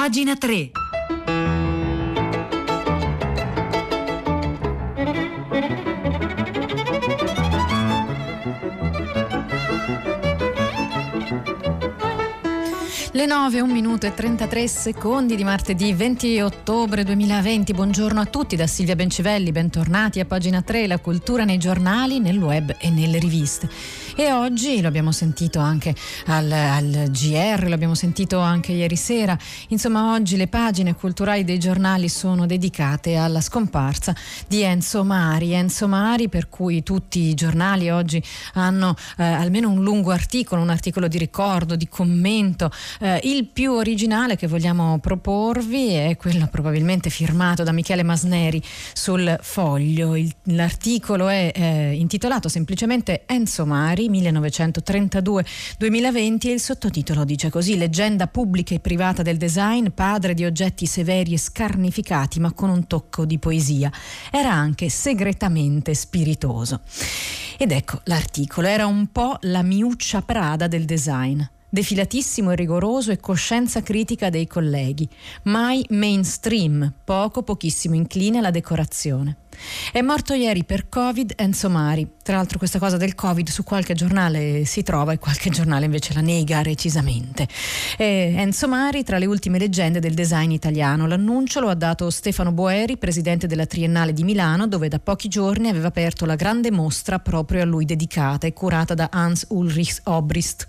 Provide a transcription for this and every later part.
Pagina 3. Le 9, 1 minuto e 33 secondi di martedì 20 ottobre 2020. Buongiorno a tutti da Silvia Bencivelli, bentornati a pagina 3, la cultura nei giornali, nel web e nelle riviste. E oggi lo abbiamo sentito anche al, al GR, lo abbiamo sentito anche ieri sera. Insomma, oggi le pagine culturali dei giornali sono dedicate alla scomparsa di Enzo Mari. Enzo Mari, per cui tutti i giornali oggi hanno eh, almeno un lungo articolo, un articolo di ricordo, di commento. Eh, il più originale che vogliamo proporvi è quello probabilmente firmato da Michele Masneri sul foglio. Il, l'articolo è eh, intitolato semplicemente Enzo Mari 1932-2020 e il sottotitolo dice così Leggenda pubblica e privata del design, padre di oggetti severi e scarnificati ma con un tocco di poesia. Era anche segretamente spiritoso. Ed ecco l'articolo, era un po' la miuccia prada del design defilatissimo e rigoroso e coscienza critica dei colleghi, mai mainstream, poco pochissimo incline alla decorazione. È morto ieri per Covid Enzo Mari. Tra l'altro questa cosa del Covid su qualche giornale si trova e qualche giornale invece la nega recisamente. E Enzo Mari tra le ultime leggende del design italiano. L'annuncio lo ha dato Stefano Boeri, presidente della Triennale di Milano, dove da pochi giorni aveva aperto la grande mostra proprio a lui dedicata e curata da Hans Ulrich Obrist.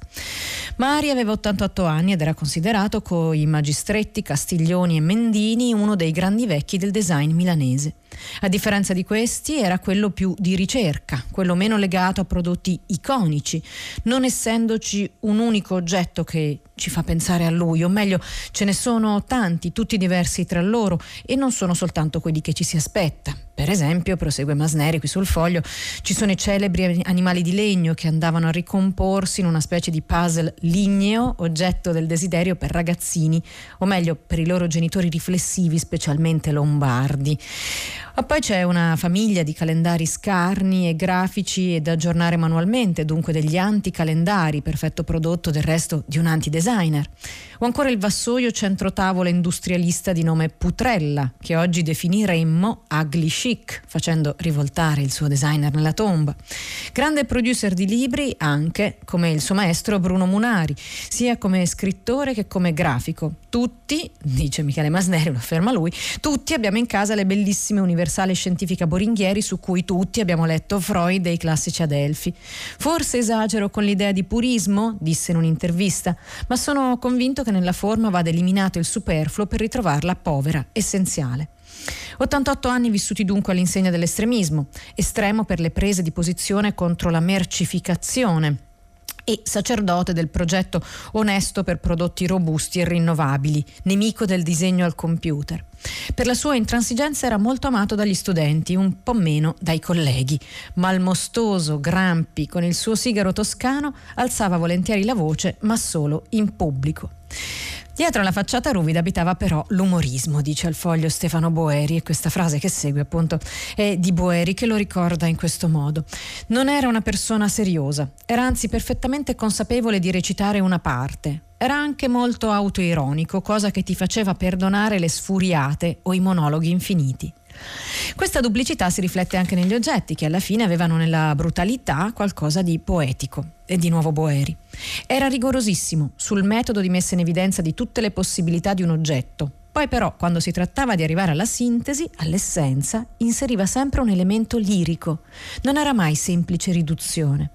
Mari aveva 88 anni ed era considerato coi Magistretti, Castiglioni e Mendini uno dei grandi vecchi del design milanese. A differenza di questi era quello più di ricerca, quello meno legato a prodotti iconici, non essendoci un unico oggetto che ci fa pensare a lui, o meglio ce ne sono tanti, tutti diversi tra loro e non sono soltanto quelli che ci si aspetta. Per esempio, prosegue Masneri qui sul foglio, ci sono i celebri animali di legno che andavano a ricomporsi in una specie di puzzle ligneo, oggetto del desiderio per ragazzini, o meglio per i loro genitori riflessivi, specialmente lombardi. Ma poi c'è una famiglia di calendari scarni e grafici e da aggiornare manualmente, dunque degli anticalendari, perfetto prodotto del resto di un antidesigner. O ancora il vassoio centrotavola industrialista di nome Putrella, che oggi definiremmo ugly chic, facendo rivoltare il suo designer nella tomba. Grande producer di libri anche, come il suo maestro Bruno Munari, sia come scrittore che come grafico. Tutti, dice Michele Masneri, lo afferma lui, tutti abbiamo in casa le bellissime universale scientifica Boringhieri su cui tutti abbiamo letto Freud e i classici Adelfi. Forse esagero con l'idea di purismo, disse in un'intervista, ma sono convinto che nella forma vada eliminato il superfluo per ritrovarla povera, essenziale. 88 anni vissuti dunque all'insegna dell'estremismo, estremo per le prese di posizione contro la mercificazione e sacerdote del progetto Onesto per prodotti robusti e rinnovabili, nemico del disegno al computer. Per la sua intransigenza era molto amato dagli studenti, un po' meno dai colleghi. Malmostoso, Grampi, con il suo sigaro toscano, alzava volentieri la voce, ma solo in pubblico. Dietro la facciata ruvida abitava però l'umorismo, dice al foglio Stefano Boeri, e questa frase che segue appunto è di Boeri che lo ricorda in questo modo. Non era una persona seriosa, era anzi perfettamente consapevole di recitare una parte. Era anche molto autoironico, cosa che ti faceva perdonare le sfuriate o i monologhi infiniti. Questa duplicità si riflette anche negli oggetti che alla fine avevano nella brutalità qualcosa di poetico. E di nuovo Boeri. Era rigorosissimo sul metodo di messa in evidenza di tutte le possibilità di un oggetto. Poi però, quando si trattava di arrivare alla sintesi, all'essenza, inseriva sempre un elemento lirico. Non era mai semplice riduzione.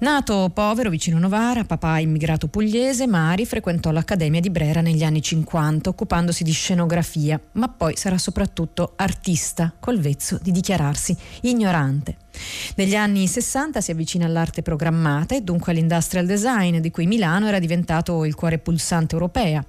Nato povero vicino Novara, papà immigrato pugliese, Mari frequentò l'Accademia di Brera negli anni 50, occupandosi di scenografia, ma poi sarà soprattutto artista, col vezzo di dichiararsi ignorante. Negli anni 60 si avvicina all'arte programmata e dunque all'industrial design, di cui Milano era diventato il cuore pulsante europea.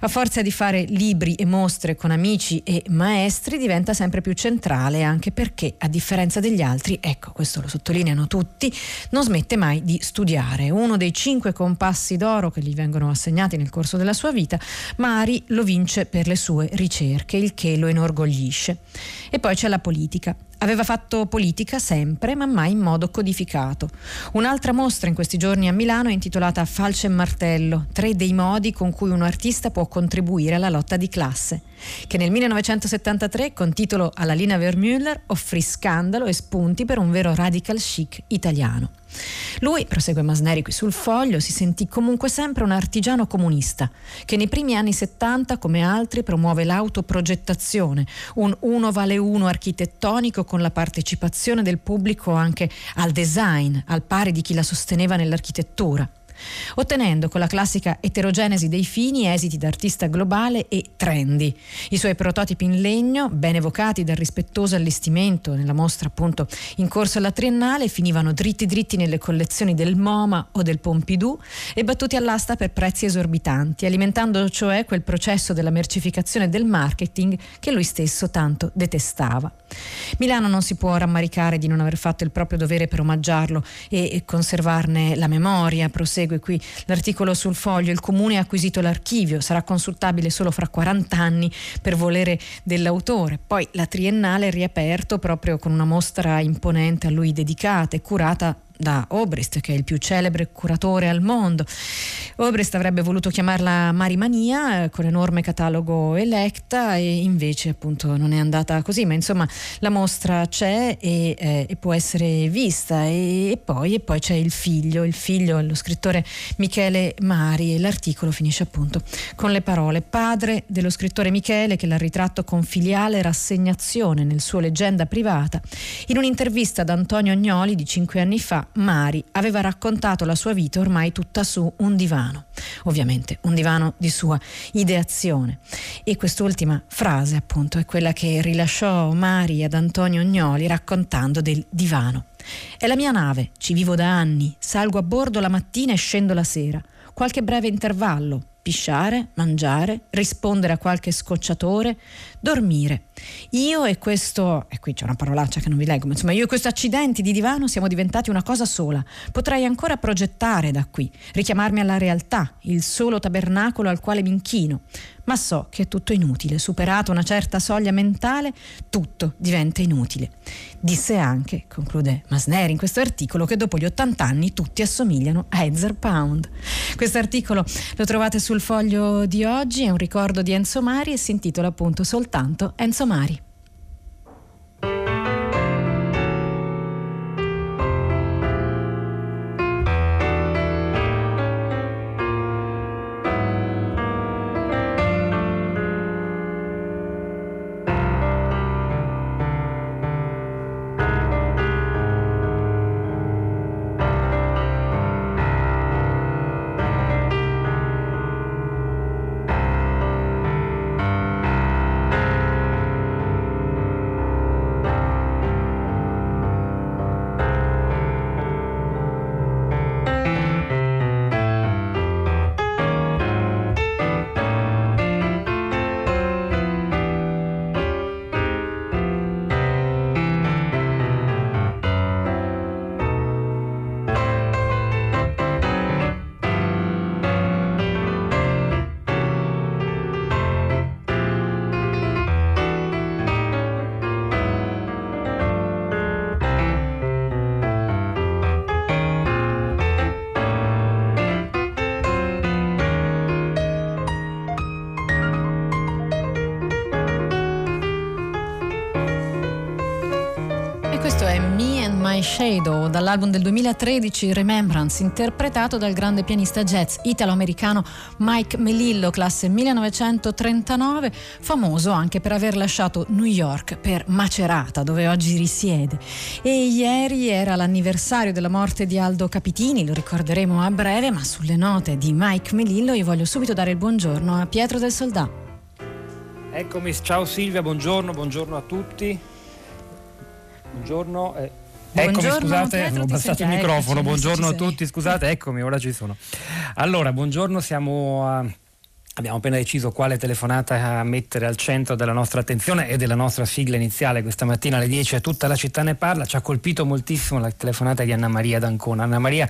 A forza di fare libri e mostre con amici e maestri diventa sempre più centrale anche perché, a differenza degli altri, ecco, questo lo sottolineano tutti, non smette mai di studiare. Uno dei cinque compassi d'oro che gli vengono assegnati nel corso della sua vita, Mari lo vince per le sue ricerche, il che lo inorgoglisce. E poi c'è la politica. Aveva fatto politica sempre, ma mai in modo codificato. Un'altra mostra in questi giorni a Milano è intitolata Falce e Martello, tre dei modi con cui un artista può contribuire alla lotta di classe che nel 1973 con titolo Alla Lina Vermüller offrì scandalo e spunti per un vero radical chic italiano. Lui, prosegue Masneri qui sul foglio, si sentì comunque sempre un artigiano comunista, che nei primi anni 70, come altri, promuove l'autoprogettazione, un uno vale uno architettonico con la partecipazione del pubblico anche al design, al pari di chi la sosteneva nell'architettura ottenendo con la classica eterogenesi dei fini esiti d'artista globale e trendy. I suoi prototipi in legno, ben evocati dal rispettoso allestimento nella mostra appunto in corso alla Triennale, finivano dritti dritti nelle collezioni del MoMA o del Pompidou e battuti all'asta per prezzi esorbitanti, alimentando cioè quel processo della mercificazione del marketing che lui stesso tanto detestava. Milano non si può rammaricare di non aver fatto il proprio dovere per omaggiarlo e conservarne la memoria, prosegue prosegue qui l'articolo sul foglio, il comune ha acquisito l'archivio, sarà consultabile solo fra 40 anni per volere dell'autore. Poi la triennale è riaperto proprio con una mostra imponente a lui dedicata e curata da Obrist, che è il più celebre curatore al mondo. Obrist avrebbe voluto chiamarla Marimania eh, con enorme catalogo Electa e invece appunto non è andata così, ma insomma la mostra c'è e, eh, e può essere vista e, e, poi, e, poi, c'è il figlio, il figlio, lo scrittore Michele Mari e l'articolo finisce appunto con le parole padre dello scrittore Michele che l'ha ritratto con filiale rassegnazione nel suo leggenda privata in un'intervista ad Antonio Agnoli di cinque anni fa Mari aveva raccontato la sua vita ormai tutta su un divano, ovviamente un divano di sua ideazione. E quest'ultima frase appunto è quella che rilasciò Mari ad Antonio Agnoli raccontando del divano. È la mia nave, ci vivo da anni, salgo a bordo la mattina e scendo la sera. Qualche breve intervallo, pisciare, mangiare, rispondere a qualche scocciatore, dormire. Io e questo, e qui c'è una parolaccia che non vi leggo, ma insomma io e questo accidenti di divano siamo diventati una cosa sola. Potrei ancora progettare da qui, richiamarmi alla realtà, il solo tabernacolo al quale mi inchino ma so che è tutto inutile. Superata una certa soglia mentale, tutto diventa inutile. Disse anche, conclude Masneri in questo articolo, che dopo gli 80 anni tutti assomigliano a Heather Pound. Questo articolo lo trovate sul foglio di oggi, è un ricordo di Enzo Mari e si intitola appunto soltanto Enzo Mari. Shadow dall'album del 2013 Remembrance interpretato dal grande pianista jazz italo-americano Mike Melillo classe 1939 famoso anche per aver lasciato New York per Macerata dove oggi risiede e ieri era l'anniversario della morte di Aldo Capitini lo ricorderemo a breve ma sulle note di Mike Melillo io voglio subito dare il buongiorno a Pietro del Soldà Eccomi, ciao Silvia, buongiorno, buongiorno a tutti. Buongiorno. Eh. Eccomi, scusate, Pietro, ho abbassato il microfono. Buongiorno a tutti, scusate, eccomi, ora ci sono. Allora, buongiorno, siamo a... Abbiamo appena deciso quale telefonata mettere al centro della nostra attenzione e della nostra sigla iniziale questa mattina alle 10 tutta la città ne parla. Ci ha colpito moltissimo la telefonata di Anna Maria D'Ancona. Anna Maria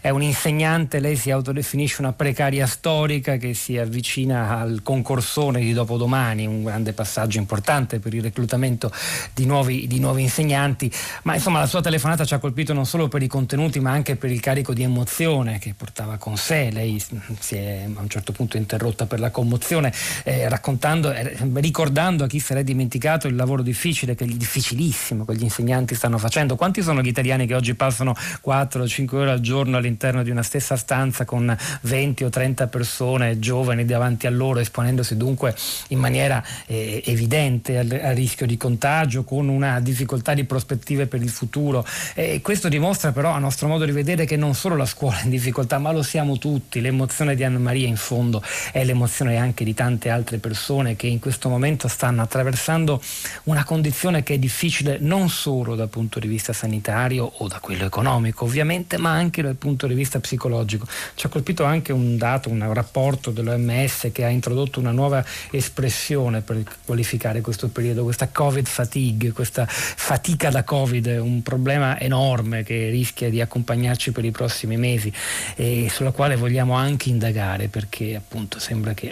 è un insegnante, lei si autodefinisce una precaria storica che si avvicina al concorsone di dopodomani, un grande passaggio importante per il reclutamento di nuovi, di nuovi insegnanti, ma insomma la sua telefonata ci ha colpito non solo per i contenuti ma anche per il carico di emozione che portava con sé, lei si è a un certo punto interrotta per la commozione eh, raccontando, eh, ricordando a chi se l'è dimenticato il lavoro difficile, che, difficilissimo che gli insegnanti stanno facendo, quanti sono gli italiani che oggi passano 4 o 5 ore al giorno all'interno di una stessa stanza con 20 o 30 persone giovani davanti a loro, esponendosi dunque in maniera eh, evidente al, al, rischio di contagio, con una difficoltà di prospettive per il futuro. E questo dimostra però a nostro modo di vedere che non solo la scuola è in difficoltà, ma lo siamo tutti. L'emozione di Anna Maria in fondo è l'emozione anche di tante altre persone che in questo momento stanno attraversando una condizione che è difficile non solo dal punto di vista sanitario o da quello economico ovviamente, ma anche dal punto di vista psicologico. Ci ha colpito anche un dato, un rapporto dell'OMS che ha introdotto una nuova espressione per qualificare questo periodo, questa Covid fatigue, questa fatica da Covid, un problema enorme che rischia di accompagnarci per i prossimi mesi e sulla quale vogliamo anche indagare perché appunto sembra che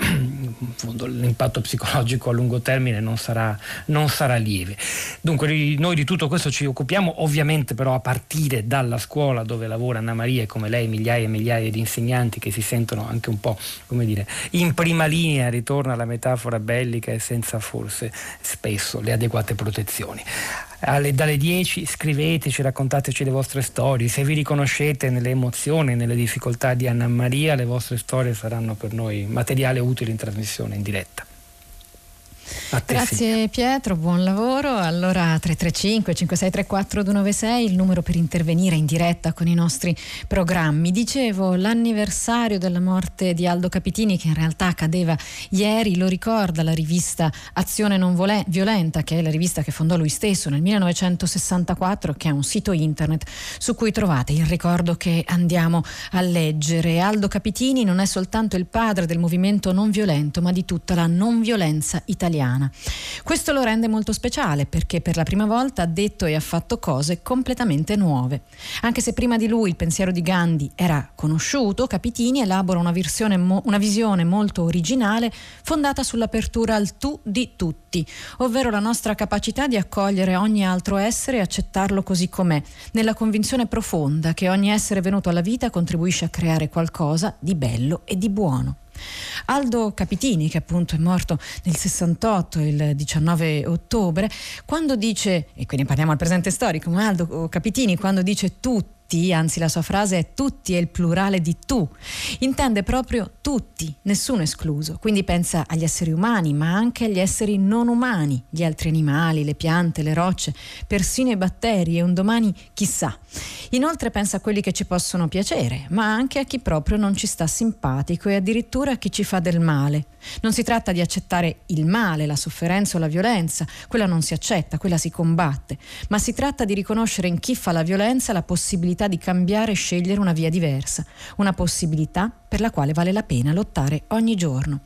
l'impatto psicologico a lungo termine non sarà, non sarà lieve. Dunque noi di tutto questo ci occupiamo ovviamente però a partire dalla scuola dove lavora Anna Maria e come lei migliaia e migliaia di insegnanti che si sentono anche un po' come dire in prima linea, ritorna alla metafora bellica e senza forse spesso le adeguate protezioni. Alle, dalle 10 scriveteci, raccontateci le vostre storie, se vi riconoscete nelle emozioni, nelle difficoltà di Anna Maria, le vostre storie saranno per noi materiale utile in trasmissione in diretta. Grazie Pietro, buon lavoro. Allora 335 5634 296 il numero per intervenire in diretta con i nostri programmi. Dicevo l'anniversario della morte di Aldo Capitini che in realtà cadeva ieri, lo ricorda la rivista Azione Non Violenta che è la rivista che fondò lui stesso nel 1964 che è un sito internet su cui trovate il ricordo che andiamo a leggere. Aldo Capitini non è soltanto il padre del movimento non violento ma di tutta la non violenza italiana italiana. Questo lo rende molto speciale perché per la prima volta ha detto e ha fatto cose completamente nuove. Anche se prima di lui il pensiero di Gandhi era conosciuto, Capitini elabora una, una visione molto originale fondata sull'apertura al tu di tutti, ovvero la nostra capacità di accogliere ogni altro essere e accettarlo così com'è, nella convinzione profonda che ogni essere venuto alla vita contribuisce a creare qualcosa di bello e di buono. Aldo Capitini, che appunto è morto nel 68, il 19 ottobre, quando dice, e quindi parliamo al presente storico, ma Aldo Capitini quando dice tutti, tutti, anzi la sua frase è tutti è il plurale di tu, intende proprio tutti, nessuno escluso, quindi pensa agli esseri umani ma anche agli esseri non umani, gli altri animali, le piante, le rocce, persino i batteri e un domani chissà. Inoltre pensa a quelli che ci possono piacere, ma anche a chi proprio non ci sta simpatico e addirittura a chi ci fa del male. Non si tratta di accettare il male, la sofferenza o la violenza, quella non si accetta, quella si combatte, ma si tratta di riconoscere in chi fa la violenza la possibilità di cambiare e scegliere una via diversa, una possibilità per la quale vale la pena lottare ogni giorno.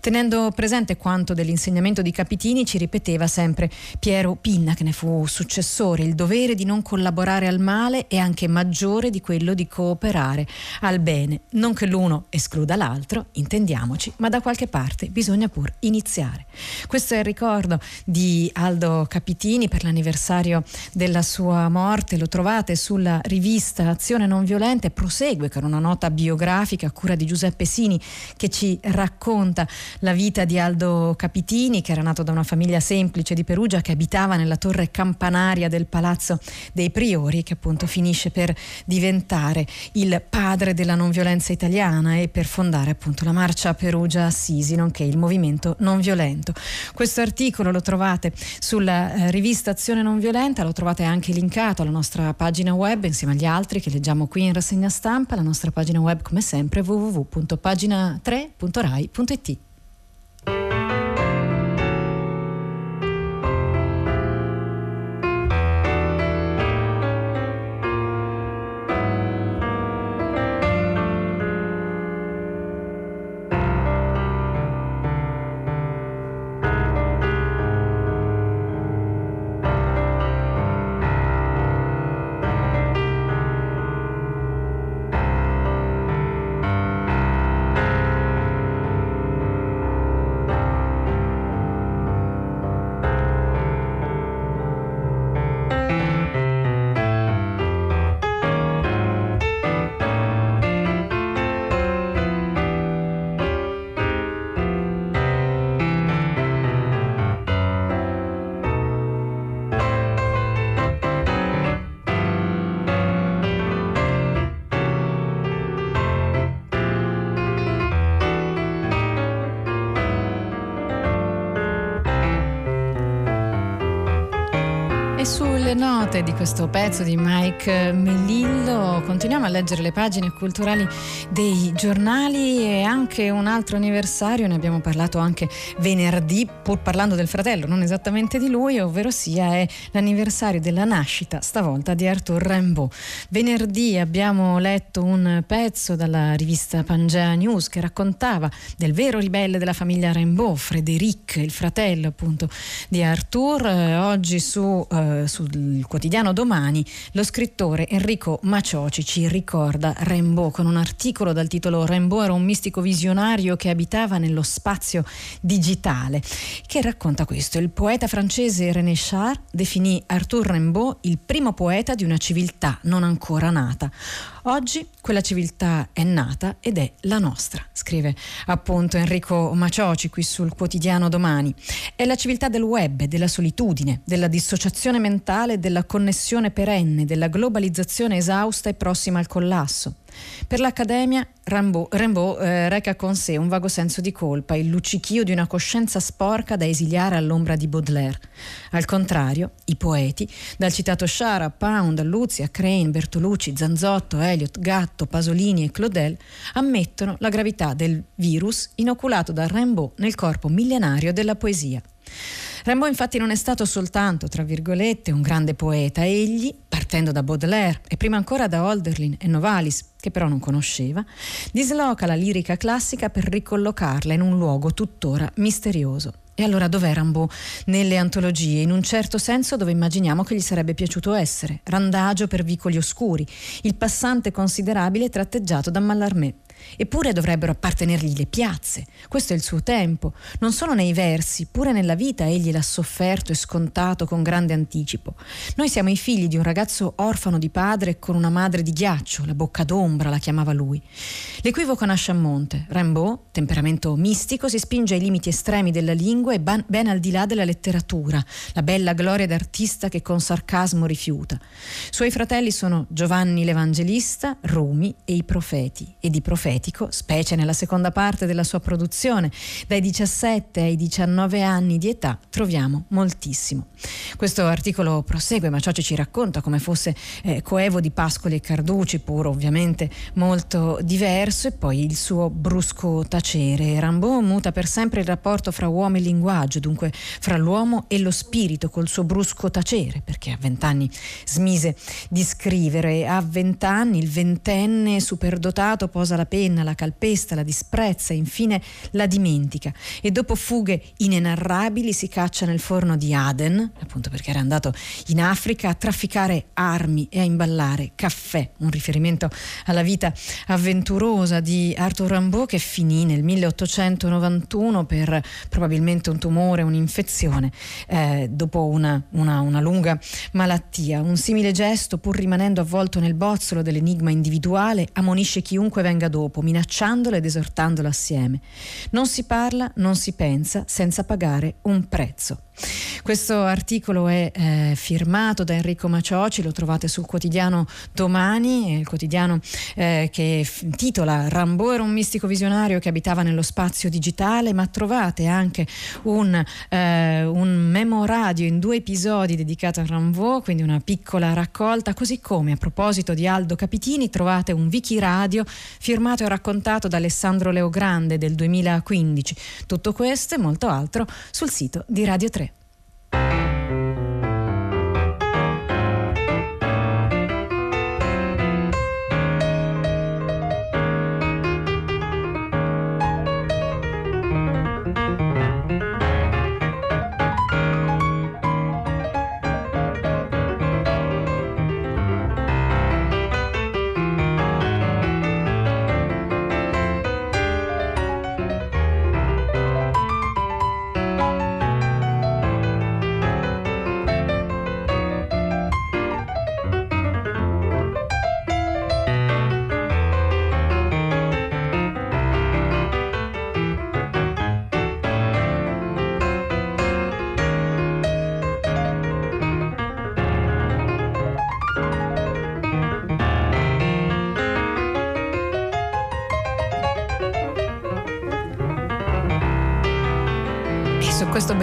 Tenendo presente quanto dell'insegnamento di Capitini ci ripeteva sempre Piero Pinna, che ne fu successore, il dovere di non collaborare al male è anche maggiore di quello di cooperare al bene. Non che l'uno escluda l'altro, intendiamoci, ma da qualche parte bisogna pur iniziare. Questo è il ricordo di Aldo Capitini per l'anniversario della sua morte, lo trovate sulla rivista Azione Non Violenta prosegue con una nota biografica cura di Giuseppe Sini che ci racconta la vita di Aldo Capitini che era nato da una famiglia semplice di Perugia che abitava nella torre campanaria del Palazzo dei Priori che appunto finisce per diventare il padre della non violenza italiana e per fondare appunto la marcia Perugia Assisi nonché il movimento non violento. Questo articolo lo trovate sulla eh, rivista Azione Non Violenta, lo trovate anche linkato alla nostra pagina web insieme agli altri che leggiamo qui in rassegna stampa, la nostra pagina web come sempre www.pagina3.rai.it. note di questo pezzo di Mike Melillo continuiamo a leggere le pagine culturali dei giornali e anche un altro anniversario, ne abbiamo parlato anche venerdì, pur parlando del fratello, non esattamente di lui, ovvero sia è l'anniversario della nascita, stavolta di Arthur Rimbaud. Venerdì abbiamo letto un pezzo dalla rivista Pangea News che raccontava del vero ribelle della famiglia Rimbaud, Frédéric, il fratello appunto di Arthur. Eh, oggi su eh, sul quotidiano Domani, lo scrittore Enrico Macioci ci ricorda Rimbaud con un articolo dal titolo Rimbaud era un mistico visionario che abitava nello spazio digitale, che racconta questo. Il poeta francese René Char definì Arthur Rimbaud il primo poeta di una civiltà non ancora nata. Oggi quella civiltà è nata ed è la nostra, scrive appunto Enrico Macioci qui sul quotidiano Domani. È la civiltà del web, della solitudine, della dissociazione mentale, della connessione perenne, della globalizzazione esausta e prossima al collasso. Per l'Accademia Rimbaud, Rimbaud eh, reca con sé un vago senso di colpa, il luccichio di una coscienza sporca da esiliare all'ombra di Baudelaire. Al contrario, i poeti, dal citato Sciara, Pound, Luzia, Crane, Bertolucci, Zanzotto, Eliot, Gatto, Pasolini e Claudel, ammettono la gravità del virus inoculato da Rimbaud nel corpo millenario della poesia. Rimbaud infatti non è stato soltanto, tra virgolette, un grande poeta, egli, partendo da Baudelaire e prima ancora da Holderlin e Novalis, che però non conosceva, disloca la lirica classica per ricollocarla in un luogo tuttora misterioso. E allora dov'è Rimbaud nelle antologie? In un certo senso dove immaginiamo che gli sarebbe piaciuto essere, randagio per vicoli oscuri, il passante considerabile tratteggiato da Mallarmé. Eppure dovrebbero appartenergli le piazze. Questo è il suo tempo. Non solo nei versi, pure nella vita egli l'ha sofferto e scontato con grande anticipo. Noi siamo i figli di un ragazzo orfano di padre con una madre di ghiaccio, la bocca d'ombra la chiamava lui. L'equivoco nasce a monte. Rimbaud, temperamento mistico, si spinge ai limiti estremi della lingua e ben, ben al di là della letteratura, la bella gloria d'artista che con sarcasmo rifiuta. Suoi fratelli sono Giovanni l'Evangelista, Rumi e i profeti, ed i profeti poetico, specie nella seconda parte della sua produzione. Dai 17 ai 19 anni di età troviamo moltissimo. Questo articolo prosegue, ma ciò ci racconta come fosse eh, coevo di Pascoli e Carducci, pur ovviamente molto diverso, e poi il suo brusco tacere. Rimbaud muta per sempre il rapporto fra uomo e linguaggio, dunque fra l'uomo e lo spirito, col suo brusco tacere, perché a vent'anni smise di scrivere. A vent'anni il ventenne superdotato posa la penna penna, la calpesta, la disprezza, infine la dimentica e dopo fughe inenarrabili si caccia nel forno di Aden, appunto perché era andato in Africa a trafficare armi e a imballare caffè, un riferimento alla vita avventurosa di Arthur Rimbaud che finì nel 1891 per probabilmente un tumore, un'infezione, eh, dopo una, una, una lunga malattia. Un simile gesto, pur rimanendo avvolto nel bozzolo dell'enigma individuale, ammonisce chiunque venga dopo dopo, minacciandolo ed esortandolo assieme. Non si parla, non si pensa senza pagare un prezzo. Questo articolo è eh, firmato da Enrico Macioci, lo trovate sul quotidiano Domani, il quotidiano eh, che titola Rambo era un mistico visionario che abitava nello spazio digitale, ma trovate anche un, eh, un memoradio in due episodi dedicato a Rambo, quindi una piccola raccolta, così come a proposito di Aldo Capitini trovate un wiki radio firmato e raccontato da Alessandro Leogrande del 2015. Tutto questo e molto altro sul sito di Radio 3.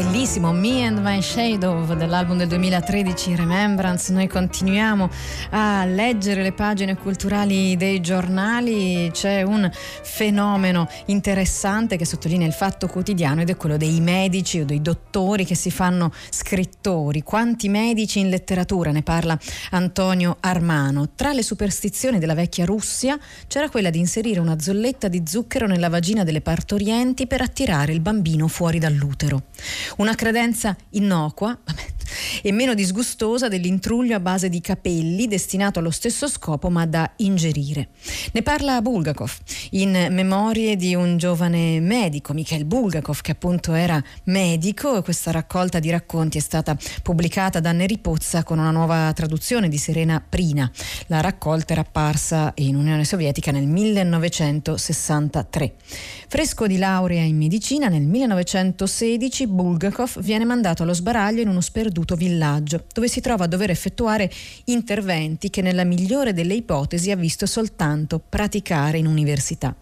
Bellissimo Me and My Shadow dell'album del 2013 Remembrance. Noi continuiamo a leggere le pagine culturali dei giornali. C'è un fenomeno interessante che sottolinea il fatto quotidiano ed è quello dei medici o dei dottori che si fanno scrittori. Quanti medici in letteratura ne parla Antonio Armano. Tra le superstizioni della vecchia Russia c'era quella di inserire una zolletta di zucchero nella vagina delle partorienti per attirare il bambino fuori dall'utero. Una credenza innocua, vabbè, e meno disgustosa dell'intruglio a base di capelli destinato allo stesso scopo ma da ingerire. Ne parla Bulgakov in Memorie di un giovane medico, Mikhail Bulgakov, che appunto era medico. Questa raccolta di racconti è stata pubblicata da Neri Pozza con una nuova traduzione di Serena Prina. La raccolta era apparsa in Unione Sovietica nel 1963. Fresco di laurea in medicina, nel 1916 Bulgakov viene mandato allo sbaraglio in uno sperduto sperduto villaggio, dove si trova a dover effettuare interventi che nella migliore delle ipotesi ha visto soltanto praticare in università.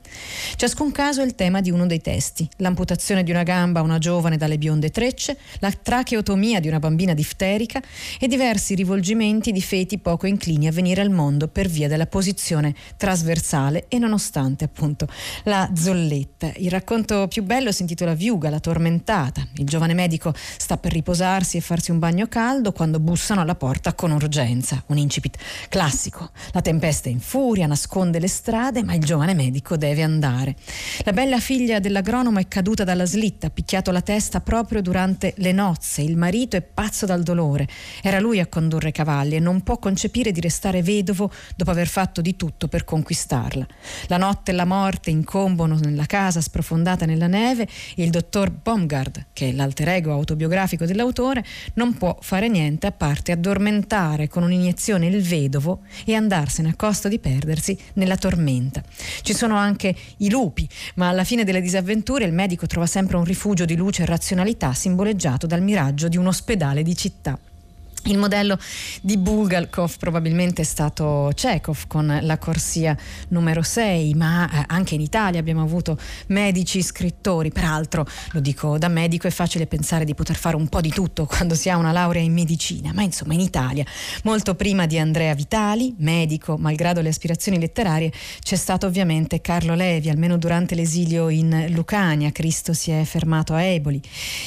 Ciascun caso è il tema di uno dei testi, l'amputazione di una gamba a una giovane dalle bionde trecce, la tracheotomia di una bambina difterica e diversi rivolgimenti di feti poco inclini a venire al mondo per via della posizione trasversale e nonostante appunto la zolletta. Il racconto più bello si intitola Viuga, la tormentata. Il giovane medico sta per riposarsi e farsi un bagno caldo quando bussano alla porta con urgenza. Un incipit classico. La tempesta in furia, nasconde le strade, ma il giovane medico deve andare. La bella figlia dell'agronomo è caduta dalla slitta, ha picchiato la testa proprio durante le nozze. Il marito è pazzo dal dolore. Era lui a condurre i cavalli e non può concepire di restare vedovo dopo aver fatto di tutto per conquistarla. La notte e la morte incombono nella casa sprofondata nella neve il dottor Baumgard, che è l'alter ego autobiografico dell'autore, non può fare niente a parte addormentare con un'iniezione il vedovo e andarsene a costo di perdersi nella tormenta. Ci sono anche i lupi, ma alla fine delle disavventure il medico trova sempre un rifugio di luce e razionalità simboleggiato dal miraggio di un ospedale di città. Il modello di Bulgakov probabilmente è stato Chekhov con la corsia numero 6, ma eh, anche in Italia abbiamo avuto medici, scrittori. Peraltro, lo dico da medico, è facile pensare di poter fare un po' di tutto quando si ha una laurea in medicina, ma insomma in Italia, molto prima di Andrea Vitali, medico, malgrado le aspirazioni letterarie, c'è stato ovviamente Carlo Levi, almeno durante l'esilio in Lucania, Cristo si è fermato a Eboli.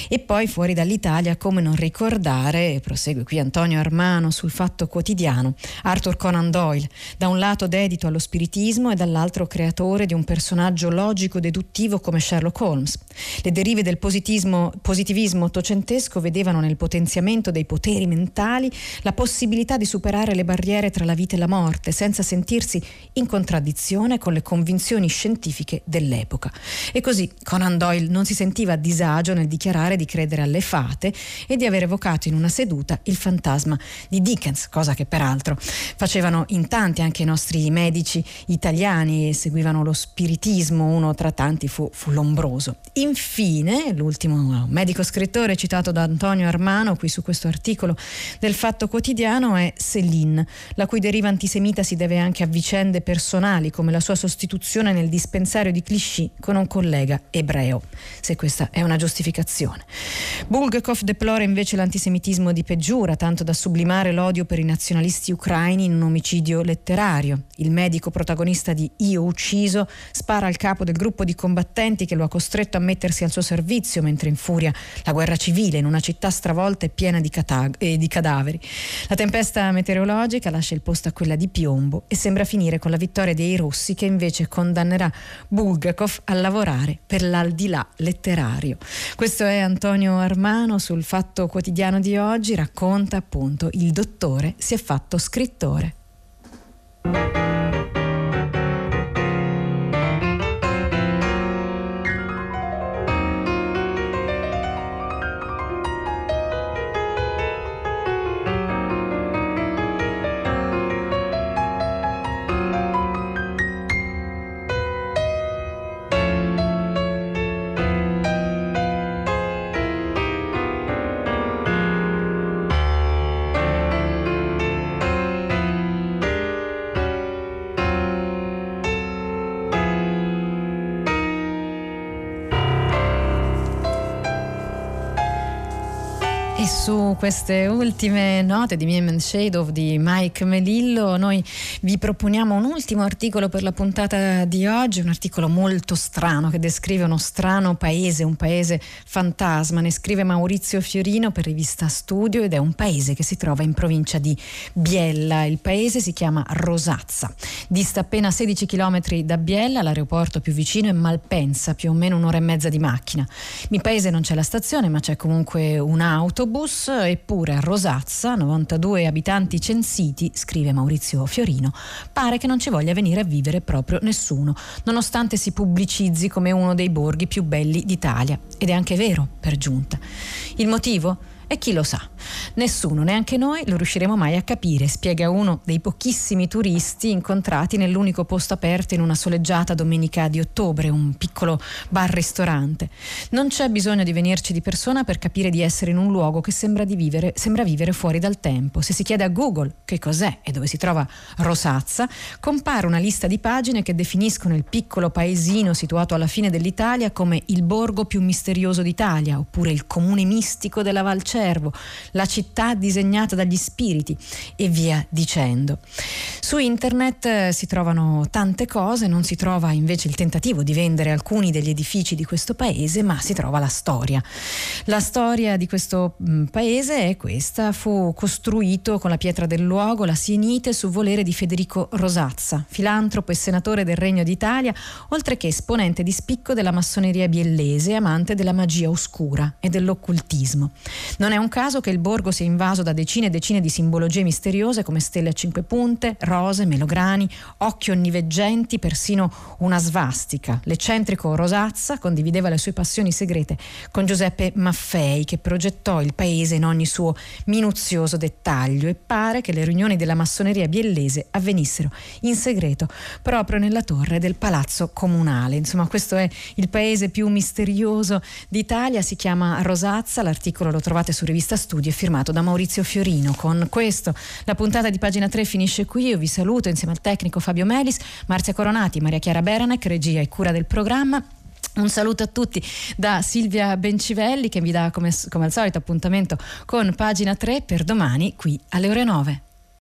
E poi fuori dall'Italia, come non ricordare, prosegue qui Antonio Armano sul Fatto Quotidiano, Arthur Conan Doyle, da un lato dedito allo spiritismo e dall'altro creatore di un personaggio logico-deduttivo come Sherlock Holmes. Le derive del positivismo ottocentesco vedevano nel potenziamento dei poteri mentali la possibilità di superare le barriere tra la vita e la morte senza sentirsi in contraddizione con le convinzioni scientifiche dell'epoca. E così Conan Doyle non si sentiva a disagio nel dichiarare di credere alle fate e di aver evocato in una seduta il fantasma fantasma di Dickens, cosa che peraltro facevano in tanti anche i nostri medici italiani e seguivano lo spiritismo, uno tra tanti fu, fu Lombroso. Infine, l'ultimo medico scrittore citato da Antonio Armano qui su questo articolo del Fatto Quotidiano è Céline, la cui deriva antisemita si deve anche a vicende personali come la sua sostituzione nel dispensario di Clichy con un collega ebreo, se questa è una giustificazione. Bulgakov deplora invece l'antisemitismo di peggiura, tanto da sublimare l'odio per i nazionalisti ucraini in un omicidio letterario. Il medico protagonista di Io ucciso spara al capo del gruppo di combattenti che lo ha costretto a mettersi al suo servizio mentre infuria la guerra civile in una città stravolta e piena di, catag- eh, di cadaveri. La tempesta meteorologica lascia il posto a quella di piombo e sembra finire con la vittoria dei rossi che invece condannerà Bulgakov a lavorare per l'aldilà letterario. Questo è Antonio Armano sul Fatto Quotidiano di oggi, racconta appunto il dottore si è fatto scrittore. E su queste ultime note di Miem and Shadow di Mike Melillo noi vi proponiamo un ultimo articolo per la puntata di oggi, un articolo molto strano che descrive uno strano paese, un paese fantasma. Ne scrive Maurizio Fiorino per rivista Studio ed è un paese che si trova in provincia di Biella. Il paese si chiama Rosazza. Dista appena 16 km da Biella, l'aeroporto più vicino è Malpensa, più o meno un'ora e mezza di macchina. In paese non c'è la stazione, ma c'è comunque un'auto autobus, eppure a Rosazza, 92 abitanti censiti, scrive Maurizio Fiorino, pare che non ci voglia venire a vivere proprio nessuno, nonostante si pubblicizzi come uno dei borghi più belli d'Italia. Ed è anche vero, per giunta. Il motivo? E chi lo sa? Nessuno, neanche noi, lo riusciremo mai a capire, spiega uno dei pochissimi turisti incontrati nell'unico posto aperto in una soleggiata domenica di ottobre, un piccolo bar-ristorante. Non c'è bisogno di venirci di persona per capire di essere in un luogo che sembra, vivere, sembra vivere fuori dal tempo. Se si chiede a Google che cos'è e dove si trova Rosazza, compare una lista di pagine che definiscono il piccolo paesino situato alla fine dell'Italia come il borgo più misterioso d'Italia, oppure il comune mistico della Valcerno cervo, la città disegnata dagli spiriti e via dicendo. Su internet eh, si trovano tante cose, non si trova invece il tentativo di vendere alcuni degli edifici di questo paese, ma si trova la storia. La storia di questo mm, paese è questa, fu costruito con la pietra del luogo, la sienite, su volere di Federico Rosazza, filantropo e senatore del Regno d'Italia, oltre che esponente di spicco della massoneria biellese e amante della magia oscura e dell'occultismo. Non non è un caso che il borgo sia invaso da decine e decine di simbologie misteriose come stelle a cinque punte, rose, melograni, occhi onniveggenti, persino una svastica. L'eccentrico Rosazza condivideva le sue passioni segrete con Giuseppe Maffei che progettò il paese in ogni suo minuzioso dettaglio e pare che le riunioni della massoneria biellese avvenissero in segreto proprio nella torre del palazzo comunale. Insomma, questo è il paese più misterioso d'Italia, si chiama Rosazza, l'articolo lo trovate su su Rivista Studio, firmato da Maurizio Fiorino. Con questo la puntata di pagina 3 finisce qui. Io vi saluto insieme al tecnico Fabio Melis, Marzia Coronati, Maria Chiara Beranec, regia e cura del programma. Un saluto a tutti da Silvia Bencivelli che vi dà come, come al solito appuntamento con pagina 3 per domani qui alle ore 9.